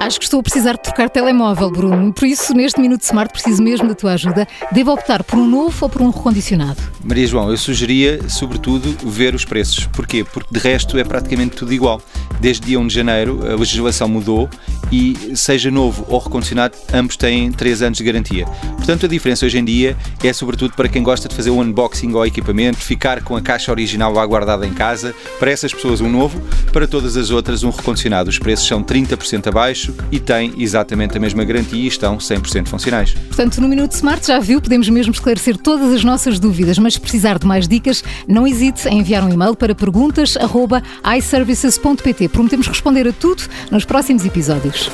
Acho que estou a precisar de trocar telemóvel, Bruno. Por isso, neste Minuto Smart, preciso mesmo da tua ajuda. Devo optar por um novo ou por um recondicionado? Maria João, eu sugeria, sobretudo, ver os preços. Porquê? Porque de resto é praticamente tudo igual. Desde dia 1 de janeiro a legislação mudou e, seja novo ou recondicionado, ambos têm 3 anos de garantia. Portanto, a diferença hoje em dia é sobretudo para quem gosta de fazer um unboxing ao equipamento, ficar com a caixa original lá guardada em casa. Para essas pessoas, um novo, para todas as outras, um recondicionado. Os preços são 30% abaixo e têm exatamente a mesma garantia e estão 100% funcionais. Portanto, no Minuto Smart já viu, podemos mesmo esclarecer todas as nossas dúvidas, mas se precisar de mais dicas, não hesite em enviar um e-mail para perguntas.iservices.pt. Prometemos responder a tudo nos próximos episódios.